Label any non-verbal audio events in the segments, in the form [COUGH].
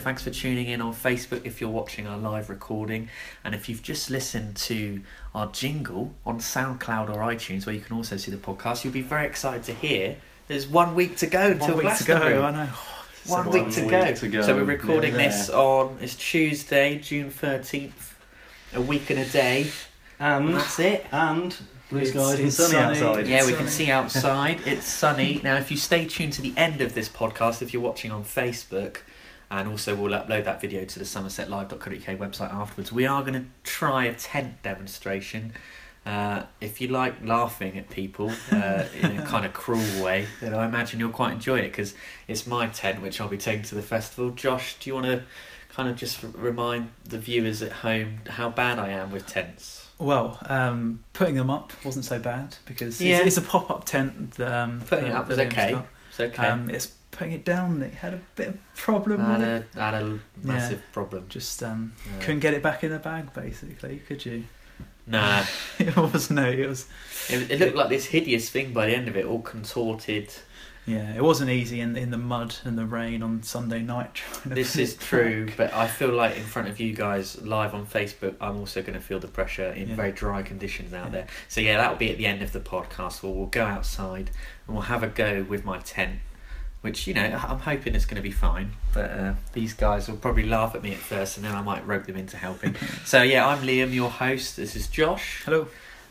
thanks for tuning in on Facebook if you're watching our live recording. And if you've just listened to our jingle on SoundCloud or iTunes, where you can also see the podcast, you'll be very excited to hear there's one week to go until One week to go. I know. One So week, one to, week go. to go. So we're recording Yeah. this on it's Tuesday, June thirteenth. A week and a day. And And that's it. and blue It's- skies and it's sunny, sunny. outside. Yeah, we sunny. can see outside. It's sunny. Now, if you stay tuned to the end of this podcast, if you're watching on Facebook, and also we'll upload that video to the somersetlive.co.uk website afterwards, we are going to try a tent demonstration. Uh, if you like laughing at people uh, in a kind of [LAUGHS] cruel way, then I imagine you'll quite enjoy it because it's my tent which I'll be taking to the festival. Josh, do you want to kind of just r- remind the viewers at home how bad I am with tents? Well, um, putting them up wasn't so bad because Yeah. it's, it's a pop-up tent. Um, Putting it up was that okay. It's okay. Um, it's putting it down. that had a bit of problem. I had with it. a, I had a massive problem. Just um, Yeah. couldn't get it back in the bag. Basically, could you? Nah, [LAUGHS] it was no. It was it, it looked like this hideous thing by the end of it, all contorted. yeah. It wasn't easy in in the mud and the rain on Sunday night. Trying [LAUGHS] to This put is it true, back. but I feel like in front of you guys live on Facebook, I'm also going to feel the pressure in Yeah. very dry conditions out Yeah. there. So yeah, that'll be at the end of the podcast. We'll, we'll go outside and we'll have a go with my tent, which you know I'm hoping it's going to be fine. But uh, these guys will probably laugh at me at first, and then I might rope them into helping. [LAUGHS] so yeah, I'm Liam, your host. This is Josh Hello.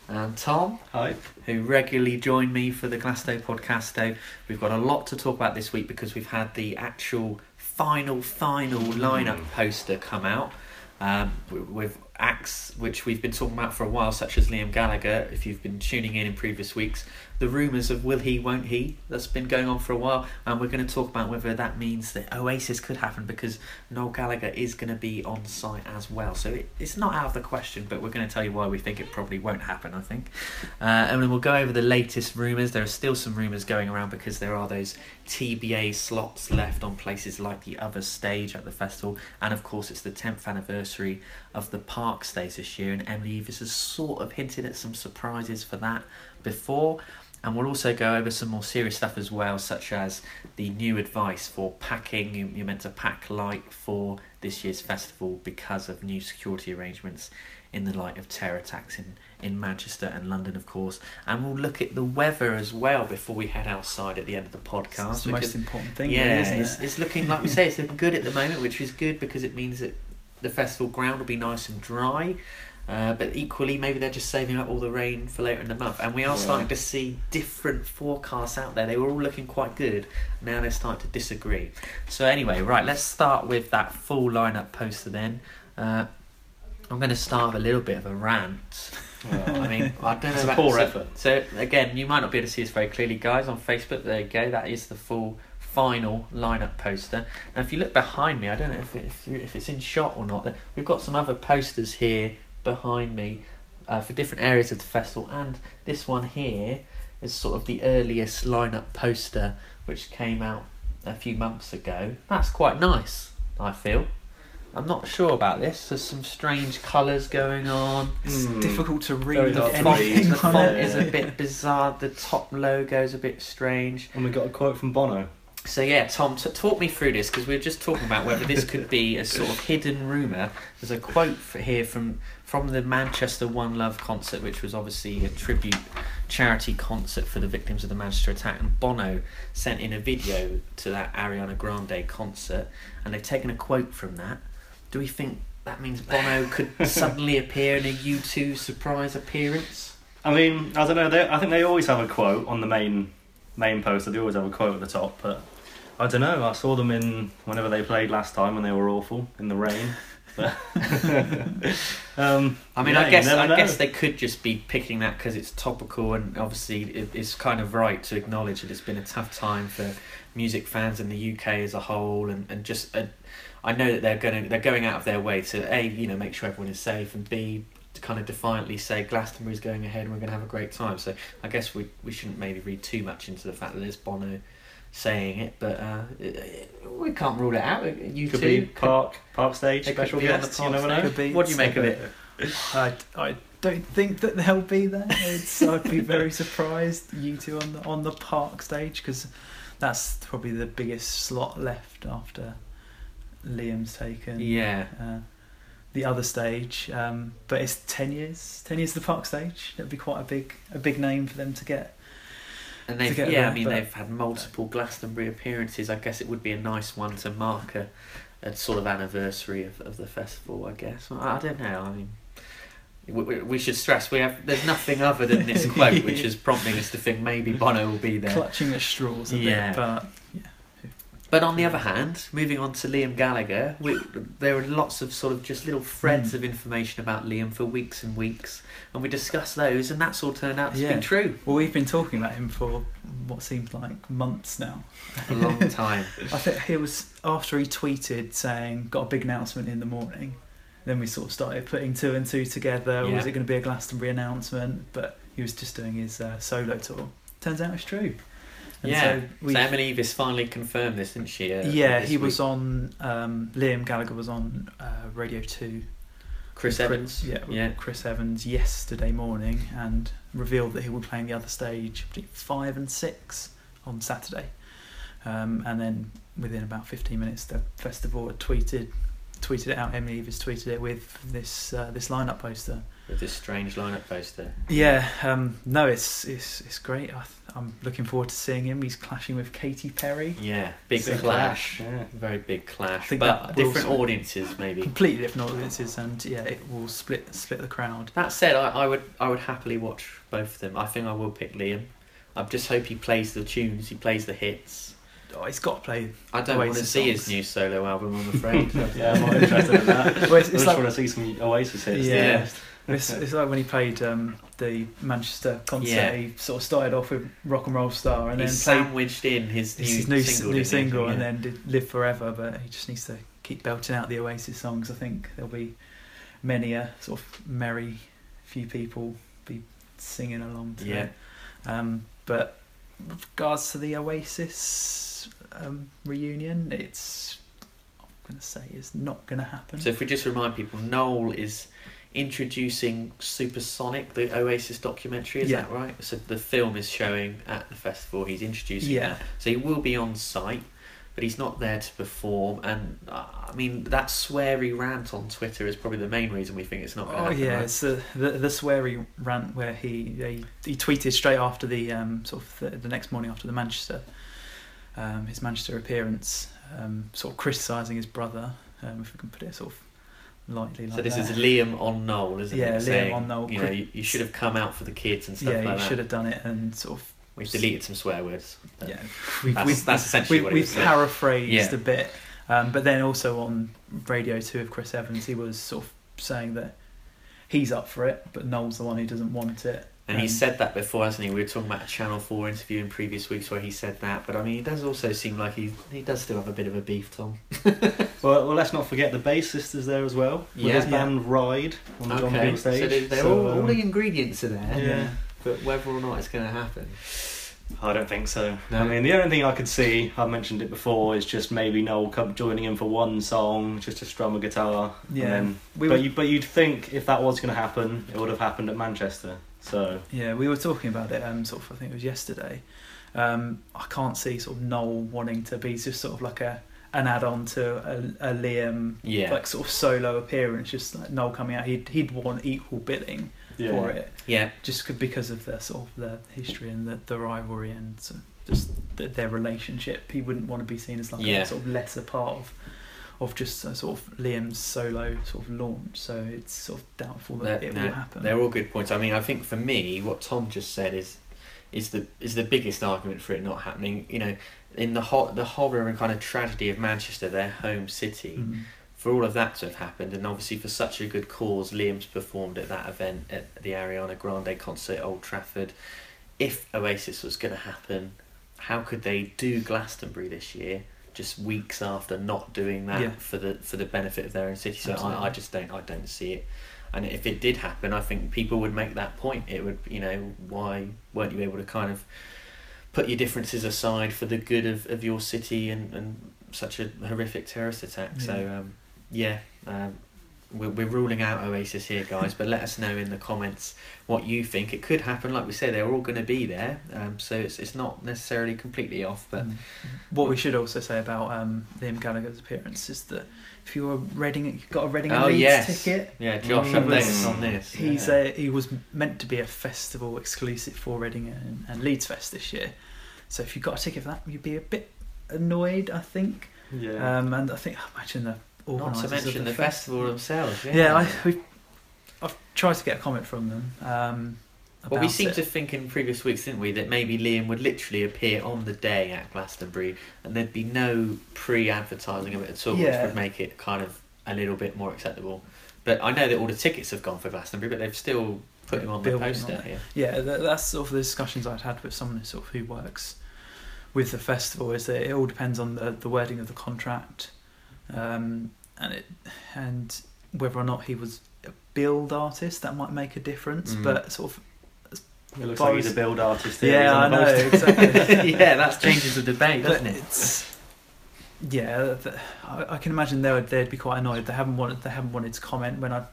and Tom. Hi. who regularly join me for the Glasto podcast. Though we've got a lot to talk about this week because we've had the actual final, final lineup poster come out um, with acts which we've been talking about for a while, such as Liam Gallagher. If you've been tuning in in previous weeks, the rumours of will he, won't he, that's been going on for a while, and we're going to talk about whether that means that Oasis could happen because Noel Gallagher is going to be on site as well. So it, it's not out of the question, but we're going to tell you why we think it probably won't happen. I think. Uh, and then we'll go over the latest rumours. There are still some rumours going around because there are those TBA slots left on places like the other stage at the festival. And of course, it's the 10th anniversary of the park stage this year. And Emily Eavis has sort of hinted at some surprises for that before. And we'll also go over some more serious stuff as well, such as the new advice for packing. You- You're meant to pack light for this year's festival because of new security arrangements in the light of terror attacks in, in Manchester and London, of course. And we'll look at the weather as well before we head outside at the end of the podcast. That's the because- most important thing, yeah, really, isn't it's, it? it's looking like we say it's looking good at the moment, which is good because it means that the festival ground will be nice and dry. Uh, but equally, maybe they're just saving up all the rain for later in the month. And we are Yeah. starting to see different forecasts out there. They were all looking quite good. Now they're starting to disagree. So anyway, right, let's start with that full lineup poster then. Uh, I'm going to start with a little bit of a rant. [LAUGHS] I mean, I don't know It's a about poor so, effort. So again, you might not be able to see this very clearly, guys. On Facebook, there you go. That is the full final lineup poster. Now, if you look behind me, I don't know if it, if, if it's in shot or not. We've got some other posters here behind me uh, for different areas of the festival, and this one here is sort of the earliest lineup poster, which came out a few months ago. That's quite nice. I feel. I'm not sure about this. There's some strange colours going on. It's Hmm. difficult to read The font, read. anything the on font it. is a bit bizarre. The top logo's a bit strange. And we got a quote from Bono. So yeah, Tom, t- talk me through this because we are just talking about whether this could be a sort of hidden rumor. There's a quote for, here from from the Manchester One Love concert, which was obviously a tribute charity concert for the victims of the Manchester attack, and Bono sent in a video to that Ariana Grande concert, and they've taken a quote from that. Do we think that means Bono could [LAUGHS] suddenly appear in a U2 surprise appearance? I mean, I don't know. They, I think they always have a quote on the main main poster. They always have a quote at the top, but I don't know. I saw them in whenever they played last time when they were awful in the rain. [LAUGHS] Um, I mean, yeah, I guess I know. guess they could just be picking that because it's topical, and obviously it, it's kind of right to acknowledge that it's been a tough time for music fans in the UK as a whole, and and just uh, I know that they're going to they're going out of their way to a you know make sure everyone is safe, and b to kind of defiantly say Glastonbury's going ahead, and we're going to have a great time. So I guess we we shouldn't maybe read too much into the fact that there's Bono saying it, but uh, we can't rule it out. You could two be park park stage They could special be on the guests. You never know. stage. Could be. What do you make of it? I, I don't think that they'll be there. It's, I'd be very surprised U2 on the on the park stage because that's probably the biggest slot left after Liam's taken. Yeah. Uh, the other stage, um, but it's ten years. Ten years of the Park stage. That'd be quite a big, a big name for them to get. And they've yeah, I mean they've had multiple Glastonbury appearances. I guess it would be a nice one to mark a, a sort of anniversary of, of the festival. I guess I, I don't know. I mean, we, we, should stress we have there's nothing other than this quote which [LAUGHS] is prompting us to think maybe Bono will be there. Clutching at straws a Yeah. bit, but But on the other hand, moving on to Liam Gallagher, we, there are lots of sort of just little threads Mm. of information about Liam for weeks and weeks, and we discussed those, and that's all turned out to Yeah. be true. well, we've been talking about him for what seems like months now. A long [LAUGHS] time. I think it was after he tweeted saying, "Got a big announcement in the morning." Then we sort of started putting two and two together. Yeah. Was it going to be a Glastonbury announcement? But he was just doing his uh, solo tour. Turns out it's true. And yeah. so we- Emily Eavis finally confirmed this, didn't she? Uh, yeah, he was on. Um, Liam Gallagher was on uh, Radio Two. Chris with Evans. yeah, yeah. Chris Evans yesterday morning, and revealed that he will be playing the other stage between five and six on Saturday. Um, and then within about fifteen minutes, the festival had tweeted tweeted it out. Emily Eavis tweeted it with this uh, this lineup poster. With this strange lineup poster. Yeah, um, no, it's it's it's great. I th- I'm looking forward to seeing him. He's clashing with Katy Perry. Yeah, big So clash. Yeah. Very big clash. But different split- audiences, maybe. Completely different audiences, and yeah, it will split split the crowd. That said, I, I would I would happily watch both of them. I think I will pick Liam. I just hope he plays the tunes, he plays the hits. Oh, he's got to play. I don't want to Oasis see his new solo album, I'm [LAUGHS] afraid. yeah, I'm not interested in that. Well, it's, I just like want to see some Oasis hits. Yeah. Yeah. It's, it's like when he played um, the Manchester concert. Yeah. He sort of started off with Rock and Roll Star, and he then played sandwiched in his new, his, new single, new single, and then did Live Forever. But he just needs to keep belting out the Oasis songs. I think there'll be many a sort of merry few people be singing along to Yeah. it. Um, but with regards to the Oasis um, reunion, it's I'm gonna say it's not gonna happen. So if we just remind people, Noel is introducing Supersonic, the Oasis documentary. Is Yeah. that right? So the film is showing at the festival. He's introducing Yeah. that. So he will be on site, but he's not there to perform. And uh, I mean, that sweary rant on Twitter is probably the main reason we think it's not going to Oh happen. yeah, right? it's the, the the sweary rant where he he, he tweeted straight after the um, sort of the, the next morning after the Manchester um, his Manchester appearance, um, sort of criticising his brother, um, if we can put it sort of lightly like So this that. is Liam on Noel, isn't Yeah, it? Liam Saying, on Noel. You know, you, you should have come out for the kids and stuff yeah, like you that. should have done it and sort of We've deleted some swear words. yeah, we've, That's, we've, that's essentially we've, what it we've paraphrased Yeah. a bit, um, but then also on Radio Two of Chris Evans, he was sort of saying that he's up for it, but Noel's the one who doesn't want it. And he Um, said that before, hasn't he? We were talking about a Channel 4 interview in previous weeks where he said that. But I mean, he does also seem like he he does still have a bit of a beef, Tom. [LAUGHS] Well, well, let's not forget the bassist is there as well. With Yeah. his band Ride on the John Peel so stage. they're, they're So, all, all um, the ingredients are there. Yeah. But whether or not it's going to happen. I don't think so. No. I mean, the only thing I could see, I've mentioned it before, is just maybe Noel joining in for one song, just to strum a guitar. and Yeah. then- We but were- you, but you'd think if that was going to happen, it would have happened at Manchester. So Yeah, we were talking about it. Um, sort of, I think it was yesterday. Um, I can't see sort of Noel wanting to be just sort of like a an add-on to a, a Liam Yeah. like sort of solo appearance. Just like Noel coming out, he'd he'd want equal billing yeah. for it, yeah. just because of the sort of the history and the, the rivalry and sort of just the, their relationship. He wouldn't want to be seen as like Yeah. a sort of lesser part of of just a sort of Liam's solo sort of launch. So it's sort of doubtful that They're, it will happen. they're all good points. I mean, I think for me, what Tom just said is is the is the biggest argument for it not happening. You know, in the ho- the horror and kind of tragedy of Manchester, their home city. Mm. for all of that to have happened, and obviously for such a good cause, Liam's performed at that event at the Ariana Grande concert at Old Trafford. If Oasis was going to happen, how could they do Glastonbury this year? Just weeks after not doing that Yeah. for the for the benefit of their own city, so I, Absolutely. I just don't I don't see it. And if it did happen, I think people would make that point. It would, you know, why weren't you able to kind of put your differences aside for the good of, of your city and, and such a horrific terrorist attack? So Yeah. um, yeah, um, we're, we're ruling out Oasis here, guys. but let us know in the comments what you think. It could happen, like we said, they're all going to be there, um, so it's it's not necessarily completely off. But Mm. what we should also say about um, Liam Gallagher's appearance is that if you were Reading, you got a Reading and oh Leeds yes, ticket. yeah, Josh Mm. was- on this. He's yeah. a, he was meant to be a festival exclusive for Reading and, and Leeds Fest this year. So if you got a ticket for that, you'd be a bit annoyed, I think. Yeah. Um, and I think I imagine the not organisers to of mention the, the fest- festival themselves. Yeah, Yeah, I, we've, I've tried to get a comment from them. Um, Well, we about seemed it. to think in previous weeks, didn't we, that maybe Liam would literally appear on the day at Glastonbury and there'd be no pre advertising of it at all, which would make it kind of a little bit more acceptable. But I know that all the tickets have gone for Glastonbury, but they've still put him on the Building on poster it. Yeah, tha that's sort of the discussions I'd had with someone who sort of who works with the festival. Is that it all depends on the, the wording of the contract, um, and it and whether or not he was a build artist that might make a difference. Mm. But sort of it looks far like he's a build artist. Here. yeah, I know [LAUGHS] exactly. [LAUGHS] yeah, that changes the debate, doesn't it? it's yeah. th- I, I can imagine they would they'd be quite annoyed. They haven't wanted they haven't wanted to comment when I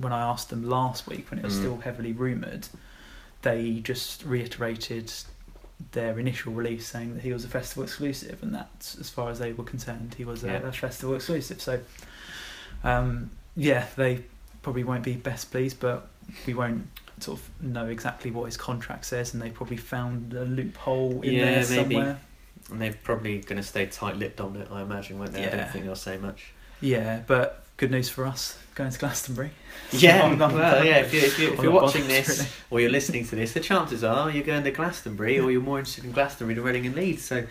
when I asked them last week when it was Mm. still heavily rumoured. They just reiterated their initial release saying that he was a festival exclusive, and that's as far as they were concerned, he was a, Yeah. a festival exclusive. So, um, yeah, they probably won't be best pleased, but we won't sort of know exactly what his contract says, and they probably found a loophole in Yeah, there maybe. somewhere. And they're probably going to stay tight lipped on it, I imagine, won't they? I don't think they'll say much. Yeah, but good news for us going to Glastonbury. Yeah, [LAUGHS] I'm not- well, yeah. If, you, if, you, if you're watching bothered, this really. or you're listening to this, the chances are you're going to Glastonbury, or you're more interested in Glastonbury than Reading and Leeds. So,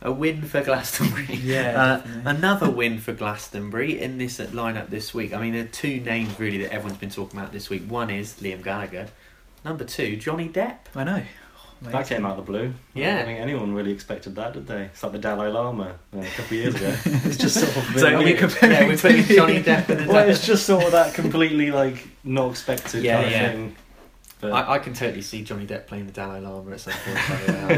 a win for Glastonbury. [LAUGHS] Yeah, Uh, another win for Glastonbury in this lineup this week. I mean, there are two names really that everyone's been talking about this week. One is Liam Gallagher. Number two, Johnny Depp. I know. That came out of the blue. Yeah. I don't think anyone really expected that, did they? It's like the Dalai Lama uh, a couple of years ago. [LAUGHS] it's just sort of. So I we mean, comparing yeah, we're putting [LAUGHS] Johnny Depp and the [LAUGHS] well, it's just sort of that completely like not expected Yeah, kind of yeah. thing. But I, I can totally see Johnny Depp playing the Dalai Lama at some point. I,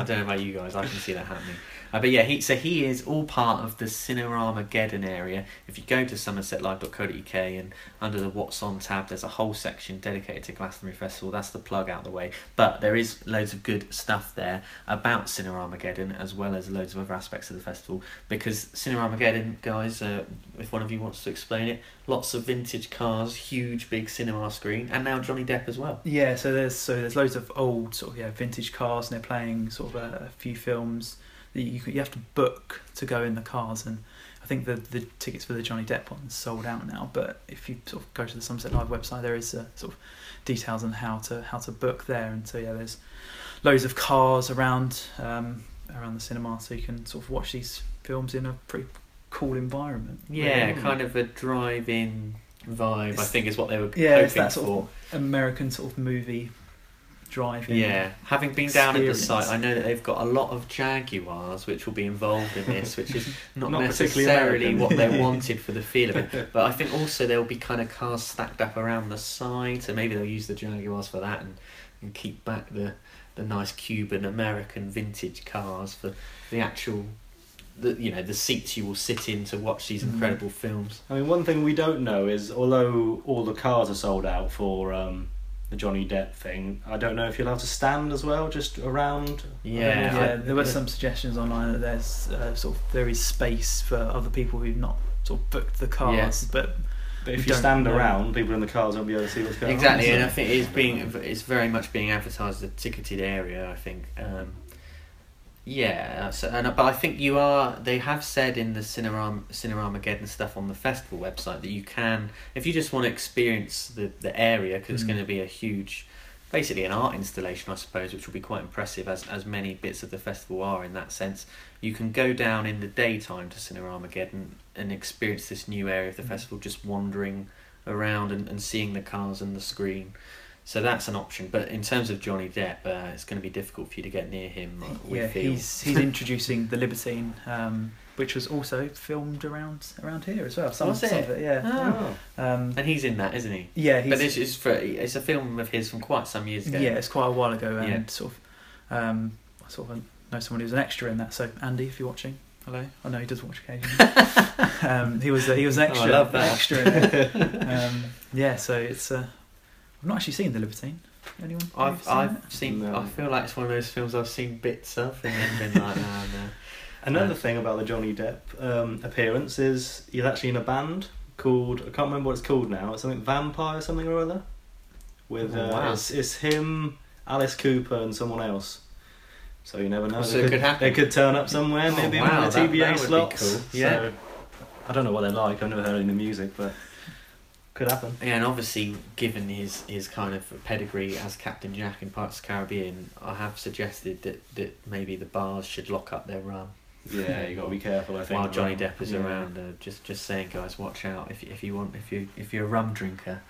I don't know about you guys, I can see that happening. Uh, but yeah, he so he is all part of the Cinerama Cineramageddon area. If you go to somersetlive.co.uk and under the What's On tab, there's a whole section dedicated to Glastonbury Festival. That's the plug out the way. But there is loads of good stuff there about Cinerama Cineramageddon as well as loads of other aspects of the festival. Because Cinerama Cineramageddon, guys, uh, if one of you wants to explain it, lots of vintage cars, huge big cinema screen, and now Johnny Depp as well. Yeah, so there's so there's loads of old sort of yeah vintage cars, and they're playing sort of a, a few films that you you have to book to go in the cars, and I think the the tickets for the Johnny Depp ones sold out now. But if you sort of go to the Somerset Live website, there is uh, sort of details on how to how to book there, and so yeah, there's loads of cars around um, around the cinema, so you can sort of watch these films in a pretty cool environment. Yeah, really. kind of a drive-in vibe. I think is what they were Yeah, it's hoping that sort for. of American sort of movie drive-in. Yeah, having been down at the experience. site, I know that they've got a lot of Jaguars which will be involved in this, which is [LAUGHS] not, Not particularly necessarily American. what they wanted for the feel of it. [LAUGHS] But I think also there'll be kind of cars stacked up around the side, so maybe they'll use the Jaguars for that and, and keep back the the nice Cuban American vintage cars for the actual. The, you know the seats you will sit in to watch these Mhm. incredible films. I mean, one thing we don't know is although all the cars are sold out for um, the Johnny Depp thing, I don't know if you're allowed to stand as well, just around. Yeah, yeah, I- there were some suggestions online that there's uh, sort of there is space for other people who've not sort of booked the cars, Yes. but But if you don't stand know. around, people in the cars won't be able to see what's going Exactly, on. Exactly, and I so- think it's being it's very much being advertised as a ticketed area. I think, um, yeah. So, and but I think you are. They have said in the Cineram Cineramageddon stuff on the festival website that you can, if you just want to experience the the area, because it's Mm. going to be a huge, basically an art installation, I suppose, which will be quite impressive as as many bits of the festival are in that sense. You can go down in the daytime to Cineramageddon and experience this new area of the Mm. festival, just wandering around and, and seeing the cars and the screen. So that's an option. But in terms of Johnny Depp, uh, it's going to be difficult for you to get near him. uh, We yeah, feel. he's he's [LAUGHS] introducing the Libertine, um, which was also filmed around around here as well. Some, Was some it? of it, yeah. Oh. Um, and he's in that, isn't he? yeah, he's, but it's, it's for it's a film of his from quite some years ago. yeah, it's quite a while ago, and Yeah. sort of, um, I sort of know someone who's an extra in that. So Andy, if you're watching, Hello. I know he does watch occasionally. [LAUGHS] um, he was uh, he was an Oh, I extra. love that. Extra. [LAUGHS] um, yeah. So it's. Uh, I've not actually seen the Libertine. Anyone? I've seen I've it? seen. No. I feel like it's one of those films I've seen bits of and then been like, oh no. [LAUGHS] Another Uh, thing about the Johnny Depp um, appearance is he's actually in a band called I can't remember what it's called now. It's something Vampire something or other. With Oh, uh, wow. it's, it's him, Alice Cooper, and someone else. So you never know. So they it could happen. They could turn up somewhere, Oh, maybe wow, in the that- TBA that would be slots. cool. Yeah. So, I don't know what they're like. I've never heard any of the music, but could happen. Yeah, and obviously, given his, his kind of pedigree as Captain Jack in Pirates of the Caribbean, I have suggested that, that maybe the bars should lock up their rum Yeah, you got to be careful. I think while Johnny Depp is yeah. around. Uh, just just saying, guys, watch out if you, if you want if you if you're a rum drinker,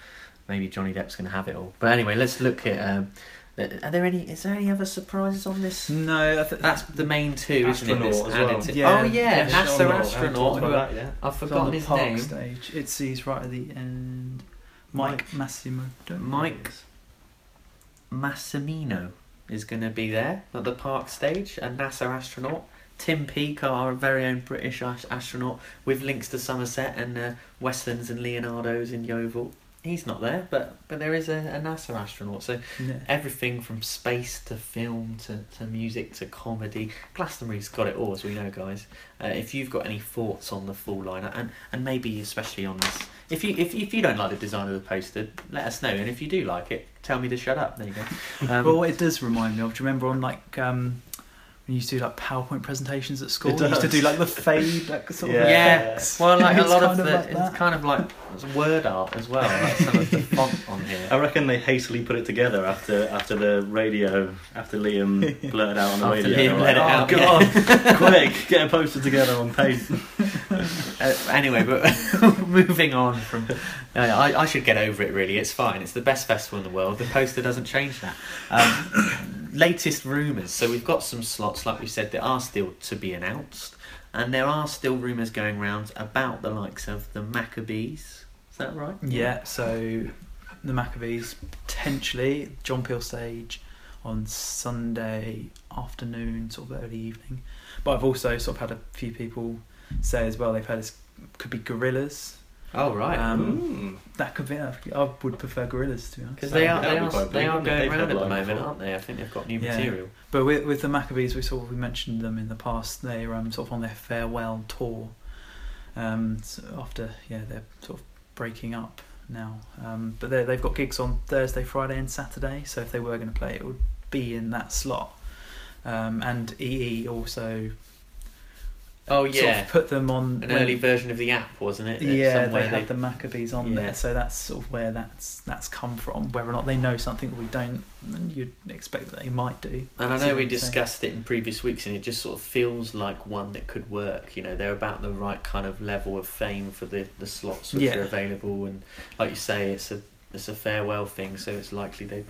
maybe Johnny Depp's going to have it all. But anyway, let's look at. Um, are there any? Is there any other surprises on this? No, I th- That's the main two, isn't it? That's Astronaut as well. Yeah. oh yeah, Yeah, NASA Astronaut, I haven't astronaut. talked who- about that yet. I've It's on forgotten the his park name. stage. It's he's right at the end. Mike, Mike. Massimo. Mike Massimino is going to be there at the park stage, a NASA astronaut. Tim Peake, our very own British astronaut, with links to Somerset and uh, Westlands and Leonardo's in Yeovil. He's not there, but but there is a, a NASA astronaut. So Yeah. everything from space to film to, to music to comedy. Glastonbury's got it all, as we know, guys. Uh, if you've got any thoughts on the full liner, and, and maybe especially on this, if you if, if you don't like the design of the poster, let us know. And if you do like it, tell me to shut up. There you go. [LAUGHS] Um, well, what it does remind me of, do you remember on like um, when you used to do like PowerPoint presentations at school? It You used to do like the fade, like sort of Yeah. effects. well, like a lot of kind of the, like it's kind of like it's word art as well. Like some of the font on here. I reckon they hastily put it together after after the radio after Liam [LAUGHS] blurted out on the After radio. Liam They're like, out, oh god, [LAUGHS] quick, get a poster together on paint. [LAUGHS] Uh, anyway, but moving on from, uh, I, I should get over it. Really, it's fine. It's the best festival in the world. The poster doesn't change that. Um, latest rumours. So we've got some slots, like we said, that are still to be announced, and there are still rumours going around about the likes of the Maccabees. Is that right? Yeah, so the Maccabees potentially John Peel stage on Sunday afternoon, sort of early evening. But I've also sort of had a few people say as well they've heard this could be Gorillaz. Oh right. Um, Mm. That could be. I would prefer Gorillaz to be honest. because they are That'd they are they are going around at the moment, before. aren't they? I think they've got new Yeah. material. But with with the Maccabees, we sort of we mentioned them in the past. They're um, sort of on their farewell tour. Um, so after yeah, they're sort of breaking up now. Um, but they they've got gigs on Thursday, Friday, and Saturday. So if they were going to play, it would be in that slot. Um, and EE also Oh sort yeah, of put them on an when- early version of the app, wasn't it? Yeah, somewhere they had the Maccabees on Yeah. there, so that's sort of where that's that's come from. Whether or not they know something that we don't, you'd expect that they might do. And I know we I'm saying? discussed it in previous weeks, and it just sort of feels like one that could work. You know, they're about the right kind of level of fame for the, the slots which Yeah. are available, and like you say, it's a it's a farewell thing, so it's likely they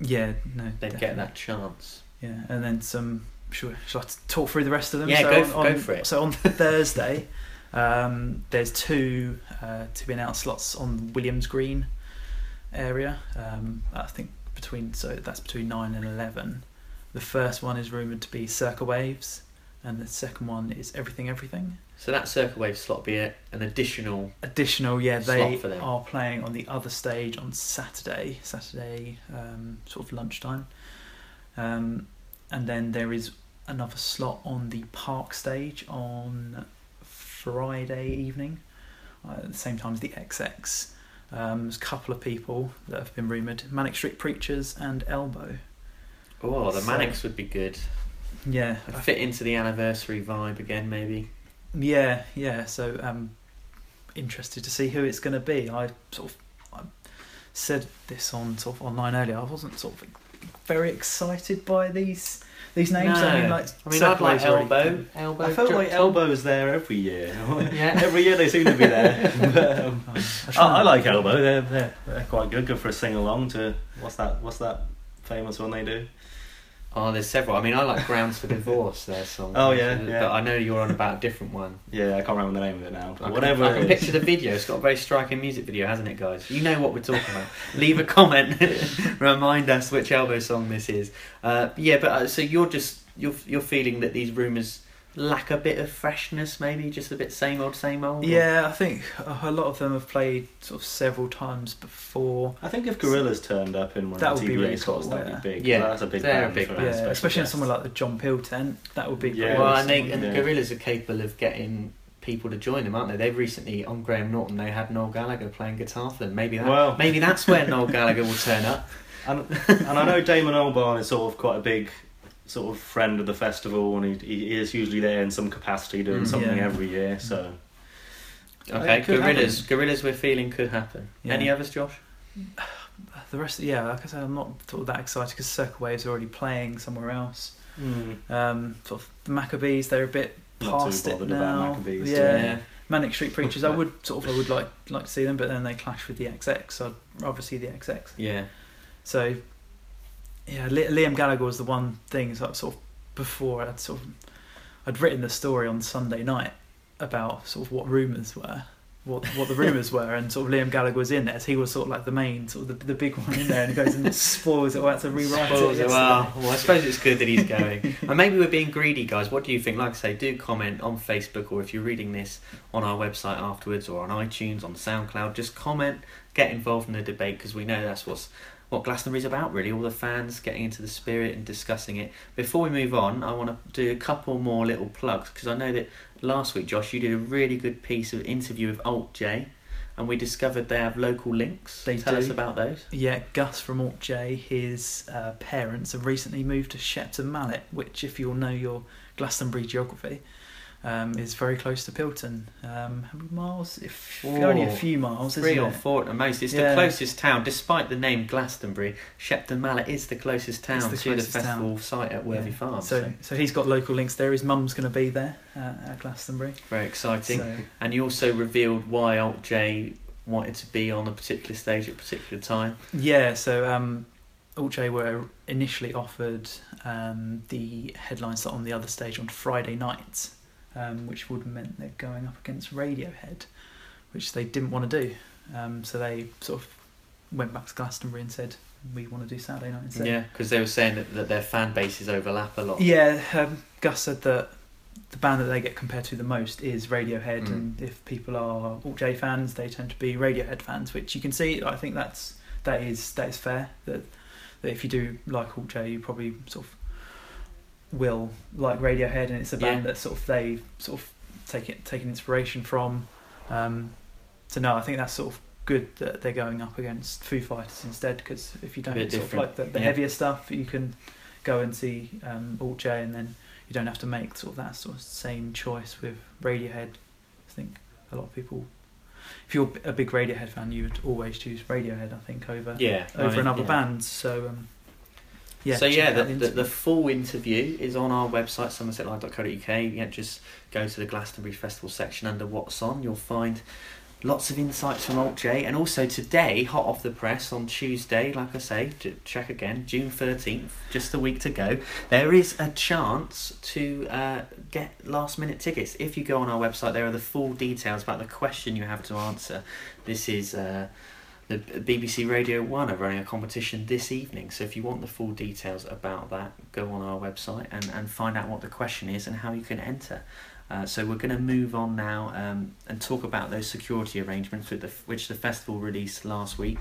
Yeah, no, they'd definitely. get that chance. Yeah, and then some. Should, should I talk through the rest of them? Yeah, so go on, f- on, go for it. So on [LAUGHS] Thursday, um, there's two uh, to be announced slots on Williams Green area. Um, I think between so that's between nine and eleven. The first one is rumored to be Circa Waves, and the second one is Everything Everything. So that Circa Wave slot be a, an additional. Additional, yeah, Slot they for them. are playing on the other stage on Saturday, Saturday, um, sort of lunchtime, um, and then there is another slot on the park stage on Friday evening, uh, at the same time as the XX. Um, there's a couple of people that have been rumoured: Manic Street Preachers and Elbow. Oh, the So- Manics would be good. Yeah, I'd fit into the anniversary vibe again, maybe. Yeah, yeah. So um, interested to see who it's going to be. I sort of I said this on sort of online earlier. I wasn't sort of very excited by these these names. I mean, like, I mean, I'd like Circa's Elbow. Elbow. I felt Dro- like Elbow's there every year. [LAUGHS] Yeah. every year they seem to be there. [LAUGHS] But, um, I I, I like Elbow. They're, they're they're quite good. Good for a sing along to what's that? What's that famous one they do? Oh, there's several. I mean, I like Grounds for Divorce. Their song. Oh, yeah, yeah. But I know you're on about a different one. Yeah, I can't remember the name of it now. I But can- whatever. I can picture the video. It's got a very striking music video, hasn't it, guys? You know what we're talking about. [LAUGHS] Leave a comment. [LAUGHS] Remind us which Elbow song this is. Uh, yeah, but uh, so you're just you're you're feeling that these rumours lack a bit of freshness, maybe just a bit same old, same old. or- Yeah, I think a lot of them have played sort of several times before. I think if Gorillaz turned up in one That of would the be TBA really slots, cool, that'd yeah. be big. Yeah, that's a big they're a big band. Yeah, especially in guest. somewhere like the John Peel tent, that would be Yeah. pretty Well, awesome. and, they, and Yeah. Gorillaz are capable of getting people to join them, aren't they? They've recently on Graham Norton. They had Noel Gallagher playing guitar for them. Maybe that. Well- maybe that's where Noel Gallagher will turn up. [LAUGHS] And, and I know Damon Albarn is sort of quite a big sort of friend of the festival, and he, he is usually there in some capacity doing Mm. something Yeah. every year. So Okay, it could Gorillaz. Gorillaz, we're feeling could happen. Yeah. Any others, Josh? [SIGHS] The rest, yeah, like I said, I'm not sort of that excited because Circa Wave's already playing somewhere else. Um, sort of the Maccabees, they're a bit Not too past it bothered about now. Maccabees, yeah. Yeah. Manic Street Preachers, I would [LAUGHS] sort of, I would like like to see them, but then they clash with the XX. So I'd rather see the XX. Yeah. So, yeah, Liam Gallagher was the one thing. So sort of before I'd sort of I'd written the story on Sunday night about sort of what rumours were, what what the [LAUGHS] rumours were, and sort of Liam Gallagher was in there. So he was sort of like the main, sort of the, the big one in there, and he goes and [LAUGHS] spoils it. had to rewrite Spoils it. it. Well, [LAUGHS] well, I suppose it's good that he's going. and maybe we're being greedy, guys. What do you think? Like I say, do comment on Facebook or if you're reading this on our website afterwards or on iTunes, on SoundCloud, just comment, get involved in the debate because we know that's what's what Glastonbury's about, really. All the fans getting into the spirit and discussing it. Before we move on, I want to do a couple more little plugs because I know that last week, Josh, you did a really good piece of interview with Alt J. And we discovered they have local links. They Tell do. us about those. Yeah, Gus from Alt J, his uh, parents have recently moved to Shepton Mallet, which, if you'll know your Glastonbury geography, um, is very close to Pilton. Um, how many miles? If only a few miles, Three or it? four at most. It's the closest town, despite the name Glastonbury. Shepton Mallet is the closest town the to the closest festival site at Worthy Yeah. Farm. So, So, so he's got local links there. His mum's going to be there uh, at Glastonbury. very exciting. So, And you also revealed why Alt J wanted to be on a particular stage at a particular time. yeah, so um, Alt J were initially offered um, the headline slot on the other stage on Friday nights, um, which would have meant they're going up against Radiohead, which they didn't want to do. Um, so they sort of went back to Glastonbury and said, "We want to do Saturday night instead." Yeah, because they were saying that, that their fan bases overlap a lot. Yeah, um, Gus said that the band that they get compared to the most is Radiohead, Mm. and if people are Alt J fans, they tend to be Radiohead fans, which you can see. I think that's that is that is fair. That that if you do like Alt J, you probably sort of will like Radiohead, and it's a band Yeah. that sort of they sort of take it take inspiration from. Um, so no, I think that's sort of good that they're going up against Foo Fighters instead, because if you don't sort of like the, the yeah. heavier stuff, you can go and see um, Alt J, and then you don't have to make sort of that sort of same choice with Radiohead. I think a lot of people, if you're a big Radiohead fan, you would always choose Radiohead. I think over Yeah, I over mean, another yeah. bands. So um, yeah. so yeah, the, the, the full interview is on our website, somersetlive.co.uk. Yeah, just go to the Glastonbury Festival section under What's On. You'll find lots of insights from Alt J, and also today, hot off the press on Tuesday, like I say, j- check again, June thirteenth, just a week to go. There is a chance to uh, get last minute tickets if you go on our website. There are the full details about the question you have to answer. This is. Uh, the BBC Radio 1 are running a competition this evening. So if you want the full details about that, go on our website and, and find out what the question is and how you can enter. Uh, so we're going to move on now um, and talk about those security arrangements the, which the festival released last week.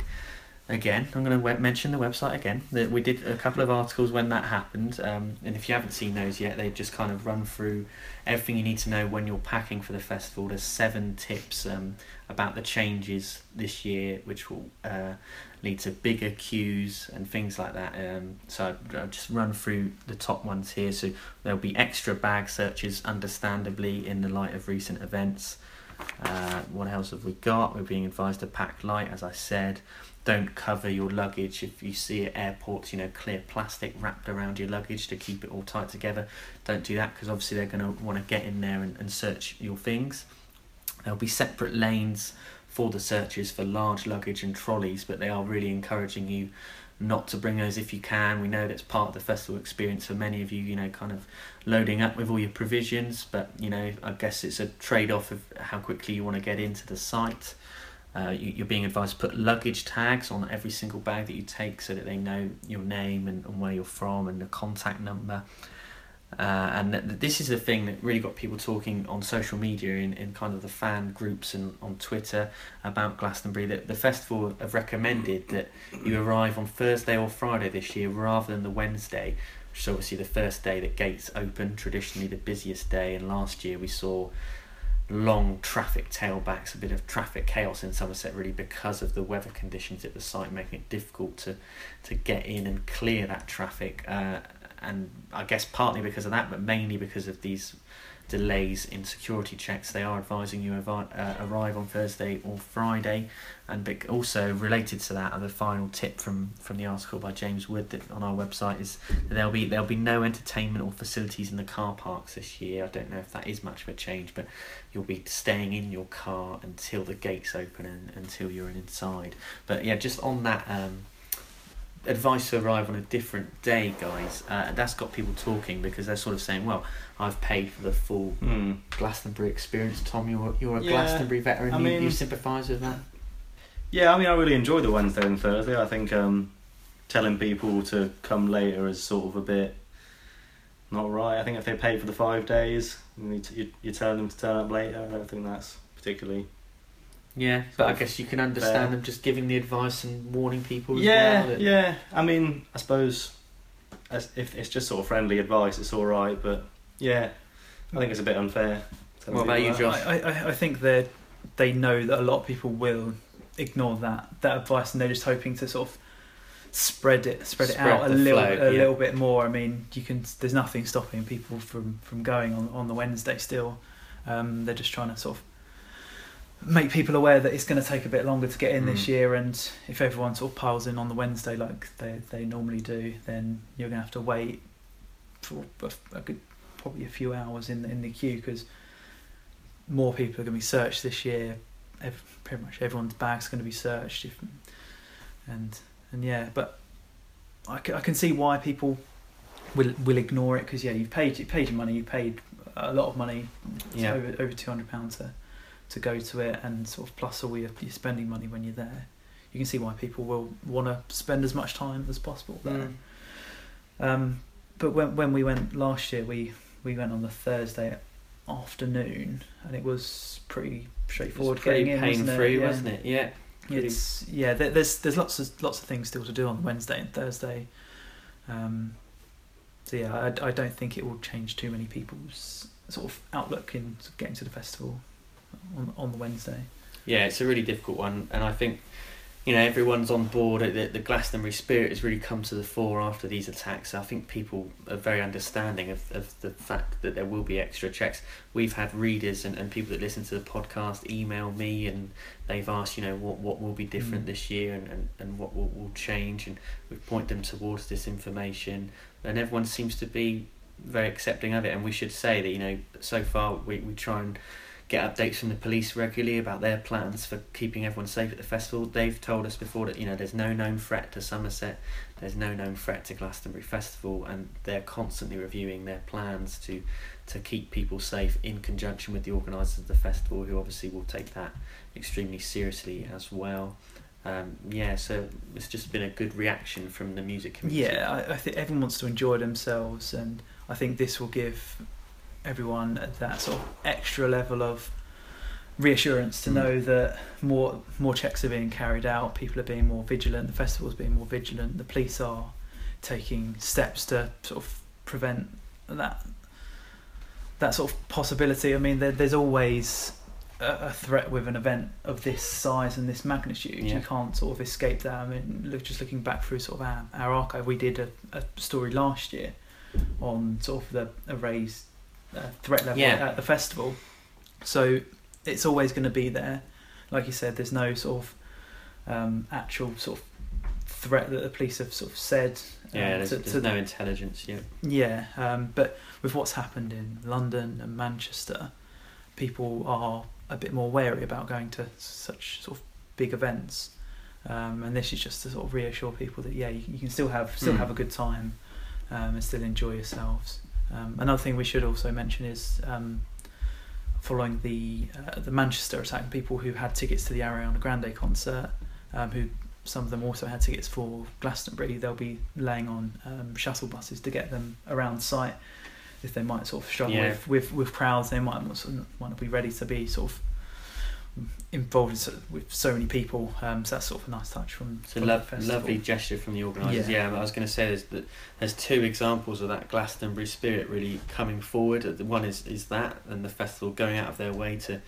Again, I'm going to mention the website again. That we did a couple of articles when that happened, um, and if you haven't seen those yet, they just kind of run through everything you need to know when you're packing for the festival. There's seven tips um, about the changes this year, which will uh, lead to bigger queues and things like that. Um, so I'll- I'll just run through the top ones here. So there'll be extra bag searches, understandably, in the light of recent events. Uh, what else have we got? We're being advised to pack light, as I said. Don't cover your luggage if you see at airports, you know, clear plastic wrapped around your luggage to keep it all tight together. Don't do that because obviously they're going to want to get in there and, and search your things. There'll be separate lanes for the searches for large luggage and trolleys, but they are really encouraging you not to bring those if you can. We know that's part of the festival experience for many of you, you know, kind of loading up with all your provisions, but you know, I guess it's a trade off of how quickly you want to get into the site. Uh, you, you're being advised to put luggage tags on every single bag that you take so that they know your name and, and where you're from and the contact number. Uh, and th- this is the thing that really got people talking on social media in, in kind of the fan groups and on Twitter about Glastonbury. That the festival have recommended that you arrive on Thursday or Friday this year rather than the Wednesday, which is obviously the first day that gates open, traditionally the busiest day. And last year we saw long traffic tailbacks, a bit of traffic chaos in Somerset, really because of the weather conditions at the site, making it difficult to to get in and clear that traffic. Uh, and I guess partly because of that, but mainly because of these delays in security checks. They are advising you avi- uh, arrive on Thursday or Friday, and bec- also related to that, and the final tip from from the article by James Wood that on our website is that there'll be there'll be no entertainment or facilities in the car parks this year. I don't know if that is much of a change, but you'll be staying in your car until the gates open and until you're inside. But yeah, just on that. Um, advice to arrive on a different day, guys. Uh, that's got people talking because they're sort of saying, "Well, I've paid for the full Hmm. Glastonbury experience." Tom, you're you're a Yeah, Glastonbury veteran. I you, mean- you sympathise with that? Yeah, I mean, I really enjoy the Wednesday and Thursday. I think um, telling people to come later is sort of a bit not right. I think if they pay for the five days, you, you, you tell them to turn up later, I don't think that's particularly. Yeah, but I guess you can understand Fair. them just giving the advice and warning people. As Yeah, well yeah. I mean, I suppose as, if it's just sort of friendly advice, it's all right. But yeah, I think it's a bit unfair. telling What about you, that. Josh? I, I, I think they they know that a lot of people will ignore that that advice, and they're just hoping to sort of spread it spread it out a little flow, a yeah. little bit more. I mean, you can. There's nothing stopping people from from going on on the Wednesday. Still, um, they're just trying to sort of make people aware that it's going to take a bit longer to get in this Mm. year and if everyone sort of piles in on the Wednesday like they, they normally do then you're going to have to wait for a, a good probably a few hours in the, in the queue because more people are going to be searched this year Ev- pretty much everyone's bag's going to be searched if, and and yeah but I can, I can see why people will will ignore it because yeah you've paid you paid your money you paid a lot of money Yeah. over over 200 pounds to to go to it and sort of plus all your, your spending money when you're there you can see why people will want to spend as much time as possible there Mm. um, but when when we went last year we we went on the Thursday afternoon and it was pretty straightforward It's pretty getting in pain wasn't it? free, Yeah. wasn't it? Yeah. pretty- It's yeah. There, there's there's lots of lots of things still to do on Wednesday and Thursday. Um, so yeah, I, I don't think it will change too many people's sort of outlook in getting to the festival on on the Wednesday. Yeah, it's a really difficult one, and I think you know everyone's on board. The, the Glastonbury spirit has really come to the fore after these attacks. I think people are very understanding of, of the fact that there will be extra checks. We've had readers and, and people that listen to the podcast email me, and they've asked, you know, what what will be different Mm. this year, and, and, and what will, will change, and we point them towards this information, and everyone seems to be very accepting of it. And we should say that you know so far we, we try and get updates from the police regularly about their plans for keeping everyone safe at the festival. They've told us before that you know there's no known threat to Somerset, there's no known threat to Glastonbury Festival, and they're constantly reviewing their plans to to keep people safe in conjunction with the organisers of the festival, who obviously will take that extremely seriously as well. Um, yeah, so it's just been a good reaction from the music community. Yeah, I, I think everyone wants to enjoy themselves, and I think this will give everyone that sort of extra level of reassurance to Mm. know that more more checks are being carried out, people are being more vigilant, the festival's being more vigilant, the police are taking steps to sort of prevent that that sort of possibility. I mean, there, there's always a, a threat with an event of this size and this magnitude. Yeah. You can't sort of escape that. I mean, look, just looking back through sort of our, our archive, we did a, a story last year on sort of the a raised uh, threat level Yeah. at the festival. So it's always going to be there. Like you said, there's no sort of um, actual sort of threat that the police have sort of said. um, Yeah, there's, to- there's to- no intelligence yet. yeah, um, but with what's happened in London and Manchester, people are a bit more wary about going to such sort of big events. Um, and this is just to sort of reassure people that yeah, you, you can still have still Mm. have a good time um, and still enjoy yourselves. Um, another thing we should also mention is um, following the uh, the Manchester attack, people who had tickets to the Ariana Grande concert, um, who some of them also had tickets for Glastonbury, they'll be laying on um, shuttle buses to get them around site if they might sort of struggle Yeah. with, with with crowds, they might not, sort of- might not be ready to be sort of involved in so, with so many people. Um, so that's sort of a nice touch from, from lo- lovely gesture from the organisers. Yeah, Yeah. I was going to say there's that there's two examples of that Glastonbury spirit really coming forward. The One is is that, and the festival going out of their way to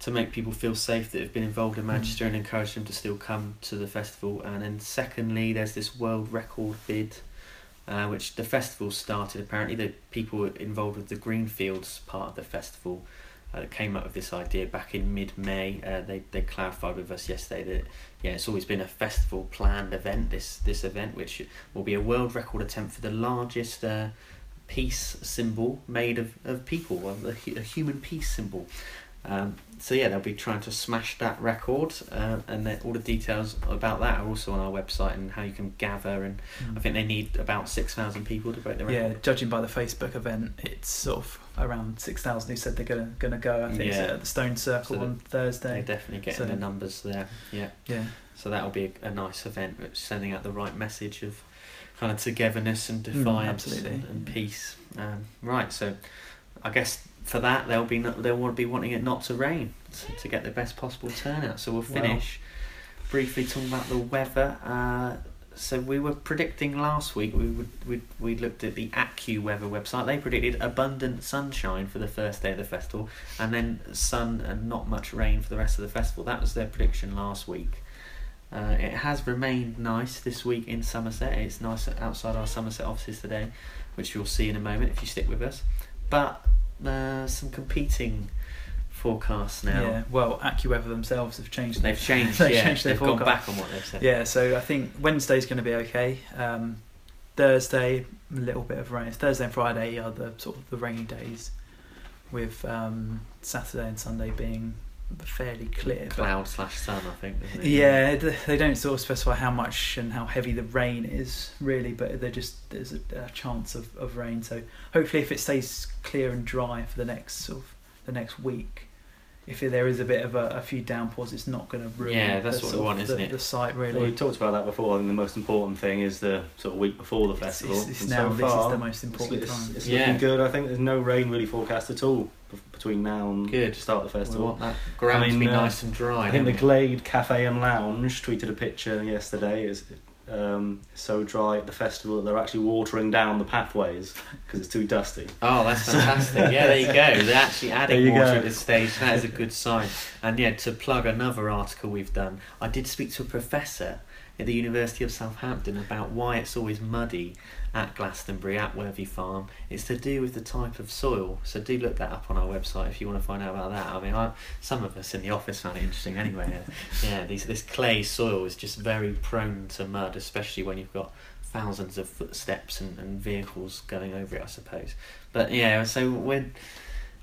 to make people feel safe that have been involved in Mm. Manchester and encourage them to still come to the festival. And then secondly, there's this world record bid. Uh, which the festival started apparently the people involved with the Greenfields part of the festival uh, came up with this idea back in mid-May. Uh, they they clarified with us yesterday that yeah, it's always been a festival planned event. This this event, which will be a world record attempt for the largest uh, peace symbol made of, of people, a, a human peace symbol. Um, so yeah, they'll be trying to smash that record, uh, and then all the details about that are also on our website and how you can gather. And Mm. I think they need about six thousand people to break the record. Yeah, judging by the Facebook event, it's sort of around six thousand who said they're gonna gonna go. I think it's Yeah. at the Stone Circle So on Thursday. They're definitely getting So- the numbers there. Yeah. Yeah, So that'll be a, a nice event, which sending out the right message of kind of togetherness and Mm, defiance absolutely. and, and peace. Um, right, so I guess for that they'll be they'll want to be wanting it not to rain to, to get the best possible turnout. So we'll Wow. finish briefly talking about the weather. Uh, so we were predicting last week. We would we we looked at the AccuWeather website. They predicted abundant sunshine for the first day of the festival, and then sun and not much rain for the rest of the festival. That was their prediction last week. Uh, it has remained nice this week in Somerset. It's nice outside our Somerset offices today, which you'll see in a moment if you stick with us. But uh, some competing forecasts now. yeah. Well, AccuWeather themselves have changed. They've changed. [LAUGHS] They've yeah, changed their they've gone back on what they've said. Yeah, so I think Wednesday's going to be okay. Um, Thursday, a little bit of rain. Thursday and Friday are the sort of the rainy days, with um, Saturday and Sunday being fairly clear. Cloud slash sun, I think. Yeah, they don't sort of specify how much and how heavy the rain is really, but they're just there's a, a chance of, of rain. So hopefully, if it stays clear and dry for the next sort of the next week, if there is a bit of a, a few downpours, it's not going to ruin. Yeah, that's the what we sort of want, isn't it? The site Well, we talked about that before. I think the most important thing is the sort of week before the It's, festival. it's, it's And now so this far, is the most it's, important it's, time. it's Yeah. looking good. I think there's no rain really forecast at all between now and Good. the start of the We festival. want that ground I to mean, be uh, nice and dry. I think the don't? Glade Cafe and Lounge tweeted a picture yesterday. It's um, so dry at the festival that they're actually watering down the pathways because it's too dusty. Oh, that's [LAUGHS] fantastic. yeah, there you go. They're actually adding water go. at this stage. That is a good sign. And yeah, to plug another article we've done, I did speak to a professor at the University of Southampton about why it's always muddy at Glastonbury, at Worthy Farm. It's to do with the type of soil. So do look that up on our website if you want to find out about that. I mean, I, some of us in the office found it interesting anyway. [LAUGHS] yeah, these, this clay soil is just very prone to mud, especially when you've got thousands of footsteps and, and vehicles going over it, I suppose. But yeah, so when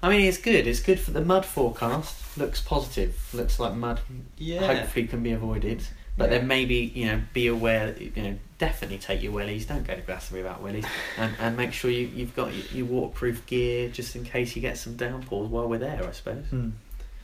I mean, it's good. It's good for the mud forecast. Looks positive. Looks like mud Yeah. hopefully can be avoided. But Yeah. then maybe you know be aware. You know, definitely take your wellies. Don't go to Glastonbury without wellies, [LAUGHS] and and make sure you you've got your, your waterproof gear just in case you get some downpours while we're there. I suppose. Hmm.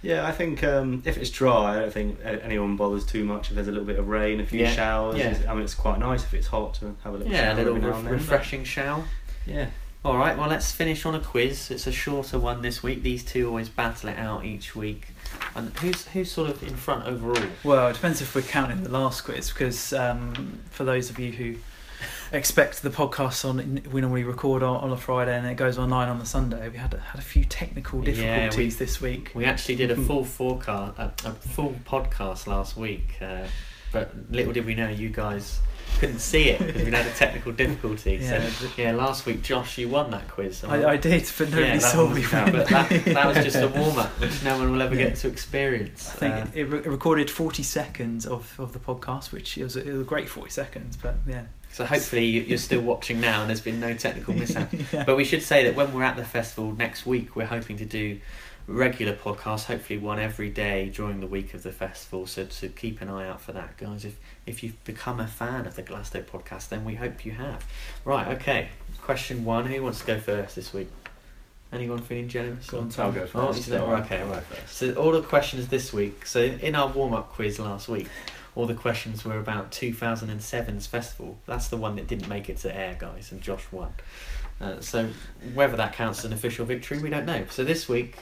Yeah, I think um, if it's dry, I don't think anyone bothers too much. If there's a little bit of rain, a few Yeah. showers, Yeah. it's- I mean, it's quite nice if it's hot to have a little Yeah, a shower little every now ref- and then. but- refreshing shower. Yeah, All right, well, let's finish on a quiz. It's a shorter one this week. These two always battle it out each week. And who's who's sort of in front overall? Well, it depends if we're counting the last quiz, because um, for those of you who expect the podcast on, we normally record on, on a Friday and it goes online on the Sunday. We had a, had a few technical Yeah, difficulties we- this week. We actually did a full forecast, a, a full podcast last week, uh, but little did we know you guys couldn't see it because we had a technical difficulty. Yeah, so yeah, last week Josh, you won that quiz. I, I did, but nobody Yeah, saw me. [LAUGHS] win. but that, that was just a [LAUGHS] warm up, which no one will ever Yeah. get to experience. I think Uh, it, re- it recorded 40 seconds of, of the podcast, which it was, a, it was a great 40 seconds, but yeah. so hopefully you- you're still watching now, and there's been no technical mishap. [LAUGHS] yeah. But we should say that when we're at the festival next week, we're hoping to do regular podcast, hopefully one every day during the week of the festival. So to keep an eye out for that, guys. If if you've become a fan of the Glasto podcast, then we hope you have. Right, okay. Question one. Who wants to go first this week? Anyone feeling generous? Go on, I'll go first. Oh, he's not- I'll okay, go right. first. So all the questions this week. So in our warm up quiz last week, all the questions were about 2007's festival. That's the one that didn't make it to air, guys, and Josh won. Uh, so whether that counts as an official victory, we don't know. So this week,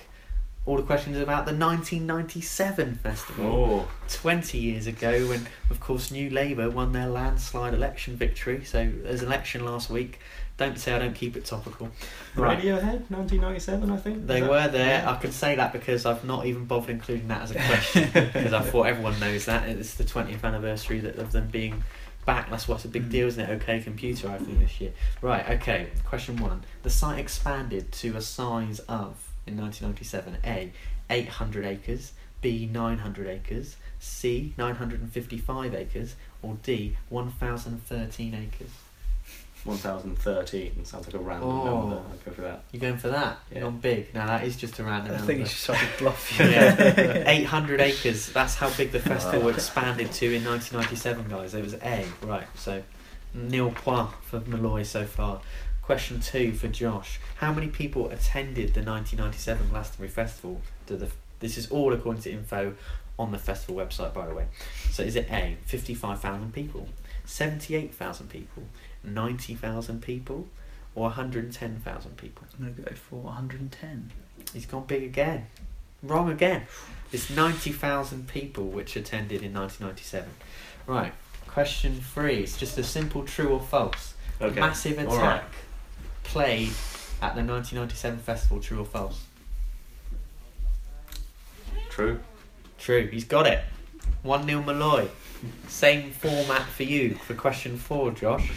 all the questions about the 1997 festival. Oh, 20 years ago when, of course, New Labour won their landslide election victory. So there's an election last week. Don't say I don't keep it topical. Right. Radiohead, 1997, I think. They that- were there. Yeah. I can say that because I've not even bothered including that as a [LAUGHS] question because I thought everyone knows that it's the 20th anniversary that, of them being back. That's what's a big Mm. deal, isn't it? OK Computer, I think this year. Right. Okay. Question one: The site expanded to a size of in 1997. A. 800 acres. B. 900 acres. C. 955 acres. Or D. 1,013 acres. 1013. Sounds like a random Oh. number. there. I'll go for that. You're going for that? Yeah. You're on big. Now that is just a random I number. think he's just trying to bluff [LAUGHS] you. Yeah. 800 acres. That's how big the festival oh. Wow. expanded to in 1997, guys. It was A. Right, so nil point for Malloy so far. Question two for Josh. How many people attended the 1997 Glastonbury Festival? Do the, this is all according to info on the festival website, by the way. So is it A. 55,000 people, 78,000 people, 90,000 people, or 110,000 people? I'm going to go for 110. He's gone big again. Wrong again. It's 90,000 people which attended in 1997. Right, question three. It's just a simple true or false. Okay. Massive Attack All right. Played at the 1997 festival, true or false? True. True, he's got it. 1 0 Malloy. Same format for you for question four, Josh.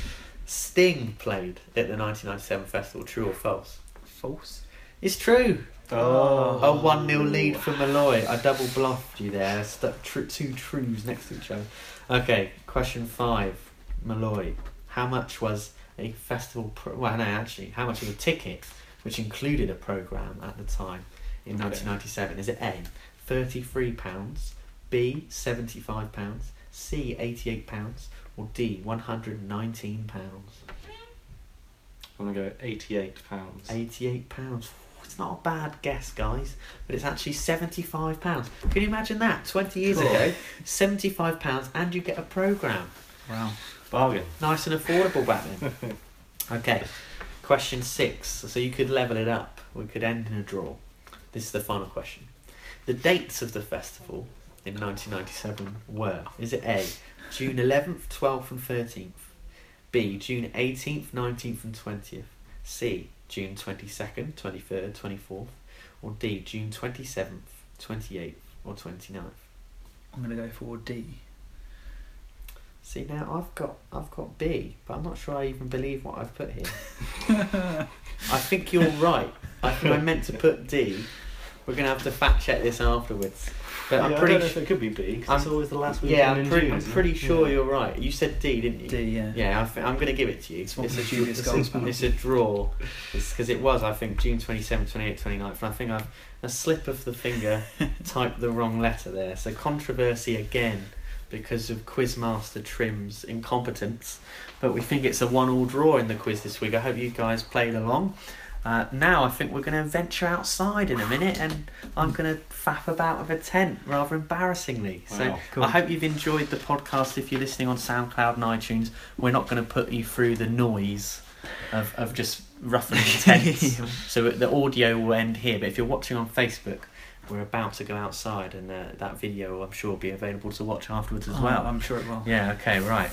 Sting played at the 1997 festival, true or false? False. It's true. Oh. A 1 0 lead for Malloy. I double bluffed you there. Stuck tr- two trues next to each other. Okay, question five. Malloy. How much was a festival. Pro- well, no, actually, how much was a ticket which included a programme at the time in Okay. 1997? Is it A, £33, B, £75, C, £88, or D, £119? I'm gonna go 88 pounds. £88. It's not a bad guess, guys, but it's actually £75. Can you imagine that? 20 years ago, £75 and you get a programme. Wow. Bargain. Nice and affordable back then. [LAUGHS] okay, question six. So you could level it up. We could end in a draw. This is the final question. The dates of the festival in 1997 were: Is it A, June 11th, 12th, and 13th? B, June 18th, 19th, and 20th? C, June 22nd, 23rd, 24th? Or D, June 27th, 28th, or 29th? I'm going to go for D. See now I've got I've got B, but I'm not sure I even believe what I've put here. [LAUGHS] I think you're right. I think I meant to put D. We're gonna have to fact check this afterwards. But Yeah, I'm I pretty don't know if it could be B. 'cause it's always the last week. yeah, in I'm pretty, June, I'm isn't it? pretty sure Yeah. you're right. You said D, didn't you? D, yeah. Yeah, I th- I'm going to give it to you. It's It's a, Julius it's, it's a draw. Because it was, I think, June 27, 28, 29th. And I think I've a slip of the finger typed the wrong letter there. So controversy again because of Quizmaster Trim's incompetence. But we think it's a one-all draw in the quiz this week. I hope you guys played along. Uh, now I think we're going to venture outside in a minute and I'm going to faff about with a tent rather embarrassingly. So Cool. I hope you've enjoyed the podcast. If you're listening on SoundCloud and iTunes, we're not going to put you through the noise of, of just ruffling [LAUGHS] tents. so the audio will end here. But if you're watching on Facebook, we're about to go outside, and uh, that video I'm sure will be available to watch afterwards as Oh, well. I'm sure it will. Yeah. Okay. Right.